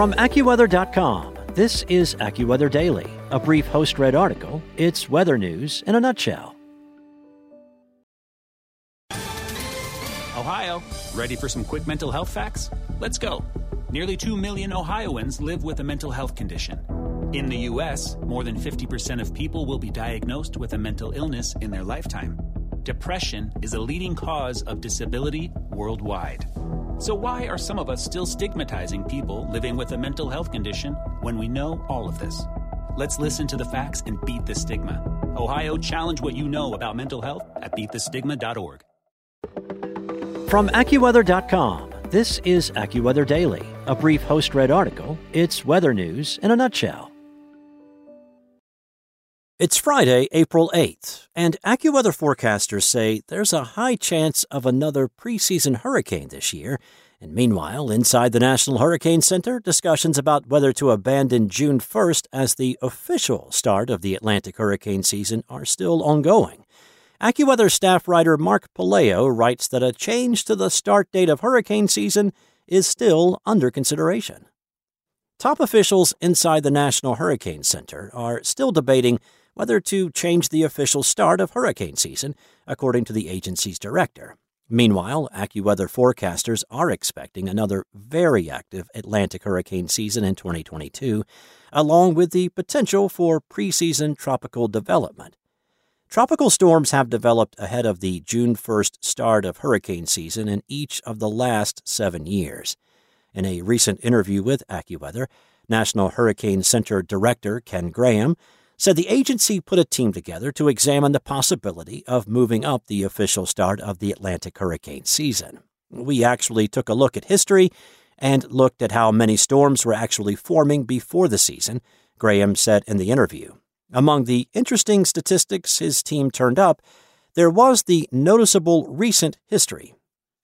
From AccuWeather.com, this is AccuWeather Daily, a brief host read article. It's weather news in a nutshell. Ohio, ready for some quick mental health facts? Let's go. Nearly 2 million Ohioans live with a mental health condition. In the U.S., more than 50% of people will be diagnosed with a mental illness in their lifetime. Depression is a leading cause of disability worldwide. So, why are some of us still stigmatizing people living with a mental health condition when we know all of this? Let's listen to the facts and beat the stigma. Ohio, challenge what you know about mental health at beatthestigma.org. From AccuWeather.com, this is AccuWeather Daily, a brief host read article. It's weather news in a nutshell. It's Friday, April 8th, and AccuWeather forecasters say there's a high chance of another preseason hurricane this year. And meanwhile, inside the National Hurricane Center, discussions about whether to abandon June 1st as the official start of the Atlantic hurricane season are still ongoing. AccuWeather staff writer Mark Puleo writes that a change to the start date of hurricane season is still under consideration. Top officials inside the National Hurricane Center are still debating whether to change the official start of hurricane season, according to the agency's director. Meanwhile, AccuWeather forecasters are expecting another very active Atlantic hurricane season in 2022, along with the potential for preseason tropical development. Tropical storms have developed ahead of the June 1st start of hurricane season in each of the last seven years. In a recent interview with AccuWeather, National Hurricane Center Director Ken Graham said the agency put a team together to examine the possibility of moving up the official start of the Atlantic hurricane season. We actually took a look at history and looked at how many storms were actually forming before the season, Graham said in the interview. Among the interesting statistics his team turned up, there was the noticeable recent history.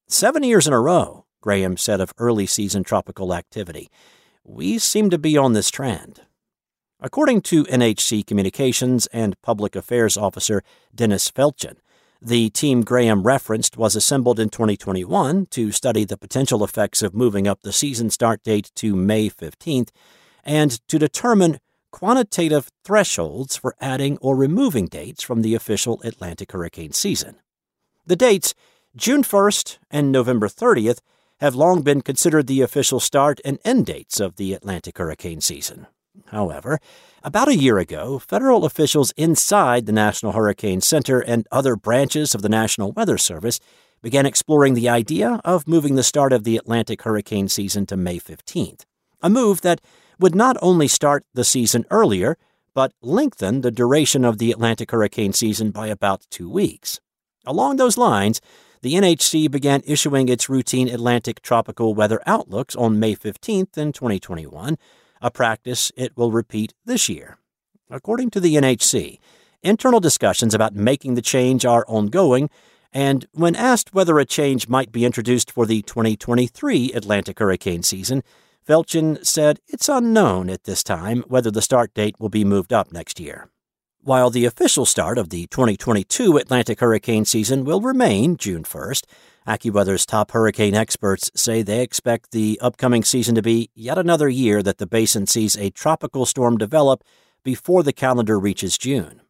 Seven years in a row, Graham said of early season tropical activity. We seem to be on this trend. According to NHC Communications and Public Affairs Officer Dennis Feltgen, the team Graham referenced was assembled in 2021 to study the potential effects of moving up the season start date to May 15th and to determine quantitative thresholds for adding or removing dates from the official Atlantic hurricane season. The dates, June 1st and November 30th, have long been considered the official start and end dates of the Atlantic hurricane season. However, about a year ago, federal officials inside the National Hurricane Center and other branches of the National Weather Service began exploring the idea of moving the start of the Atlantic hurricane season to May 15th, a move that would not only start the season earlier, but lengthen the duration of the Atlantic hurricane season by about two weeks. Along those lines, the NHC began issuing its routine Atlantic tropical weather outlooks on May 15th in 2021 a practice it will repeat this year. According to the NHC, internal discussions about making the change are ongoing, and when asked whether a change might be introduced for the 2023 Atlantic hurricane season, Feltgen said it's unknown at this time whether the start date will be moved up next year. While the official start of the 2022 Atlantic hurricane season will remain June 1st, AccuWeather's top hurricane experts say they expect the upcoming season to be yet another year that the basin sees a tropical storm develop before the calendar reaches June.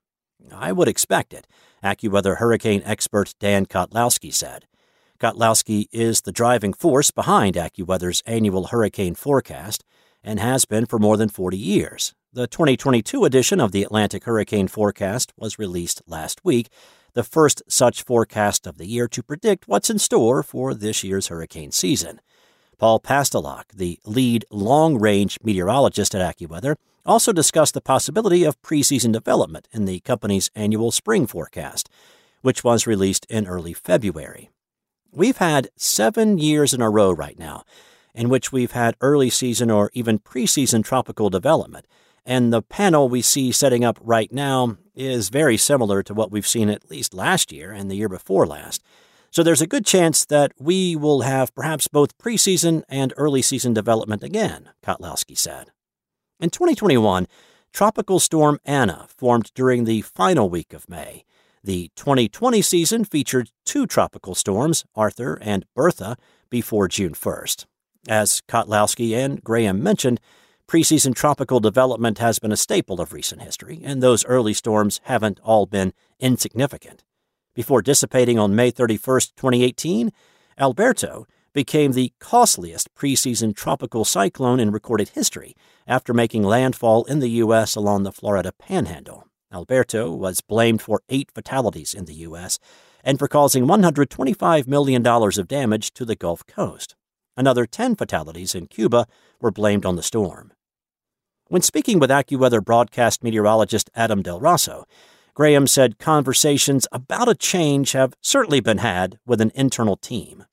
I would expect it, AccuWeather hurricane expert Dan Kottlowski said. Kottlowski is the driving force behind AccuWeather's annual hurricane forecast and has been for more than 40 years. The 2022 edition of the Atlantic Hurricane Forecast was released last week, the first such forecast of the year to predict what's in store for this year's hurricane season. Paul Pastelok, the lead long range meteorologist at AccuWeather, also discussed the possibility of preseason development in the company's annual spring forecast, which was released in early February. We've had seven years in a row right now in which we've had early season or even preseason tropical development, and the panel we see setting up right now is very similar to what we've seen at least last year and the year before last. So there's a good chance that we will have perhaps both preseason and early season development again, Kottlowski said. In 2021, Tropical Storm Anna formed during the final week of May. The 2020 season featured two tropical storms, Arthur and Bertha, before June 1st. As Kottlowski and Graham mentioned, preseason tropical development has been a staple of recent history, and those early storms haven't all been insignificant. Before dissipating on May 31, 2018, Alberto became the costliest preseason tropical cyclone in recorded history after making landfall in the U.S. along the Florida Panhandle. Alberto was blamed for eight fatalities in the U.S. and for causing $125 million of damage to the Gulf Coast. Another 10 fatalities in Cuba were blamed on the storm. When speaking with AccuWeather broadcast meteorologist Adam Del Rosso, Graham said conversations about a change have certainly been had with an internal team.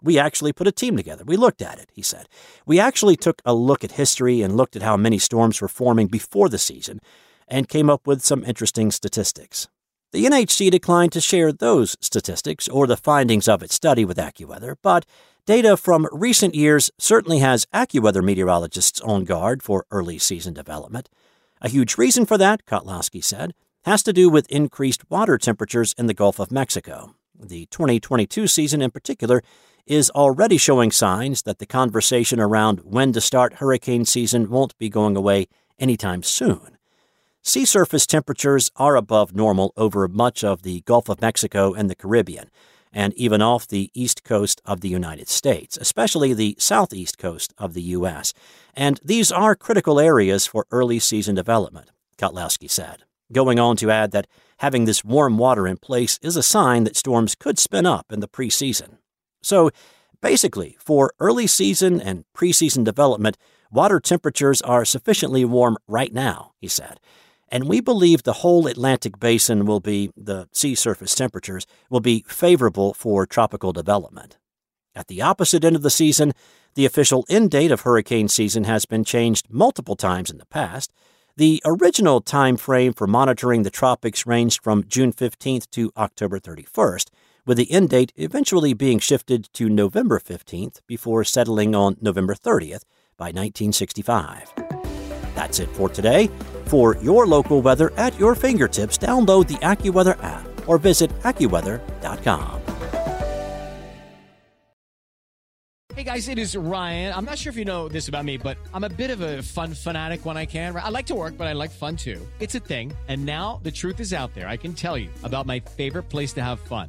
We actually put a team together. We looked at it, he said. We actually took a look at history and looked at how many storms were forming before the season and came up with some interesting statistics. The NHC declined to share those statistics or the findings of its study with AccuWeather, but data from recent years certainly has AccuWeather meteorologists on guard for early season development. A huge reason for that, Kottlowski said, has to do with increased water temperatures in the Gulf of Mexico. The 2022 season in particular is already showing signs that the conversation around when to start hurricane season won't be going away anytime soon. Sea surface temperatures are above normal over much of the Gulf of Mexico and the Caribbean, and even off the east coast of the United States, especially the southeast coast of the U.S. And these are critical areas for early season development, Kottlowski said, going on to add that having this warm water in place is a sign that storms could spin up in the preseason. So, basically, for early season and preseason development, water temperatures are sufficiently warm right now, he said and we believe the whole Atlantic basin will be, the sea surface temperatures, will be favorable for tropical development. At the opposite end of the season, the official end date of hurricane season has been changed multiple times in the past. The original time frame for monitoring the tropics ranged from June 15th to October 31st, with the end date eventually being shifted to November 15th before settling on November 30th by 1965. That's it for today. For your local weather at your fingertips, download the AccuWeather app or visit AccuWeather.com. Hey guys, it is Ryan. I'm not sure if you know this about me, but I'm a bit of a fun fanatic when I can. I like to work, but I like fun too. It's a thing. And now the truth is out there. I can tell you about my favorite place to have fun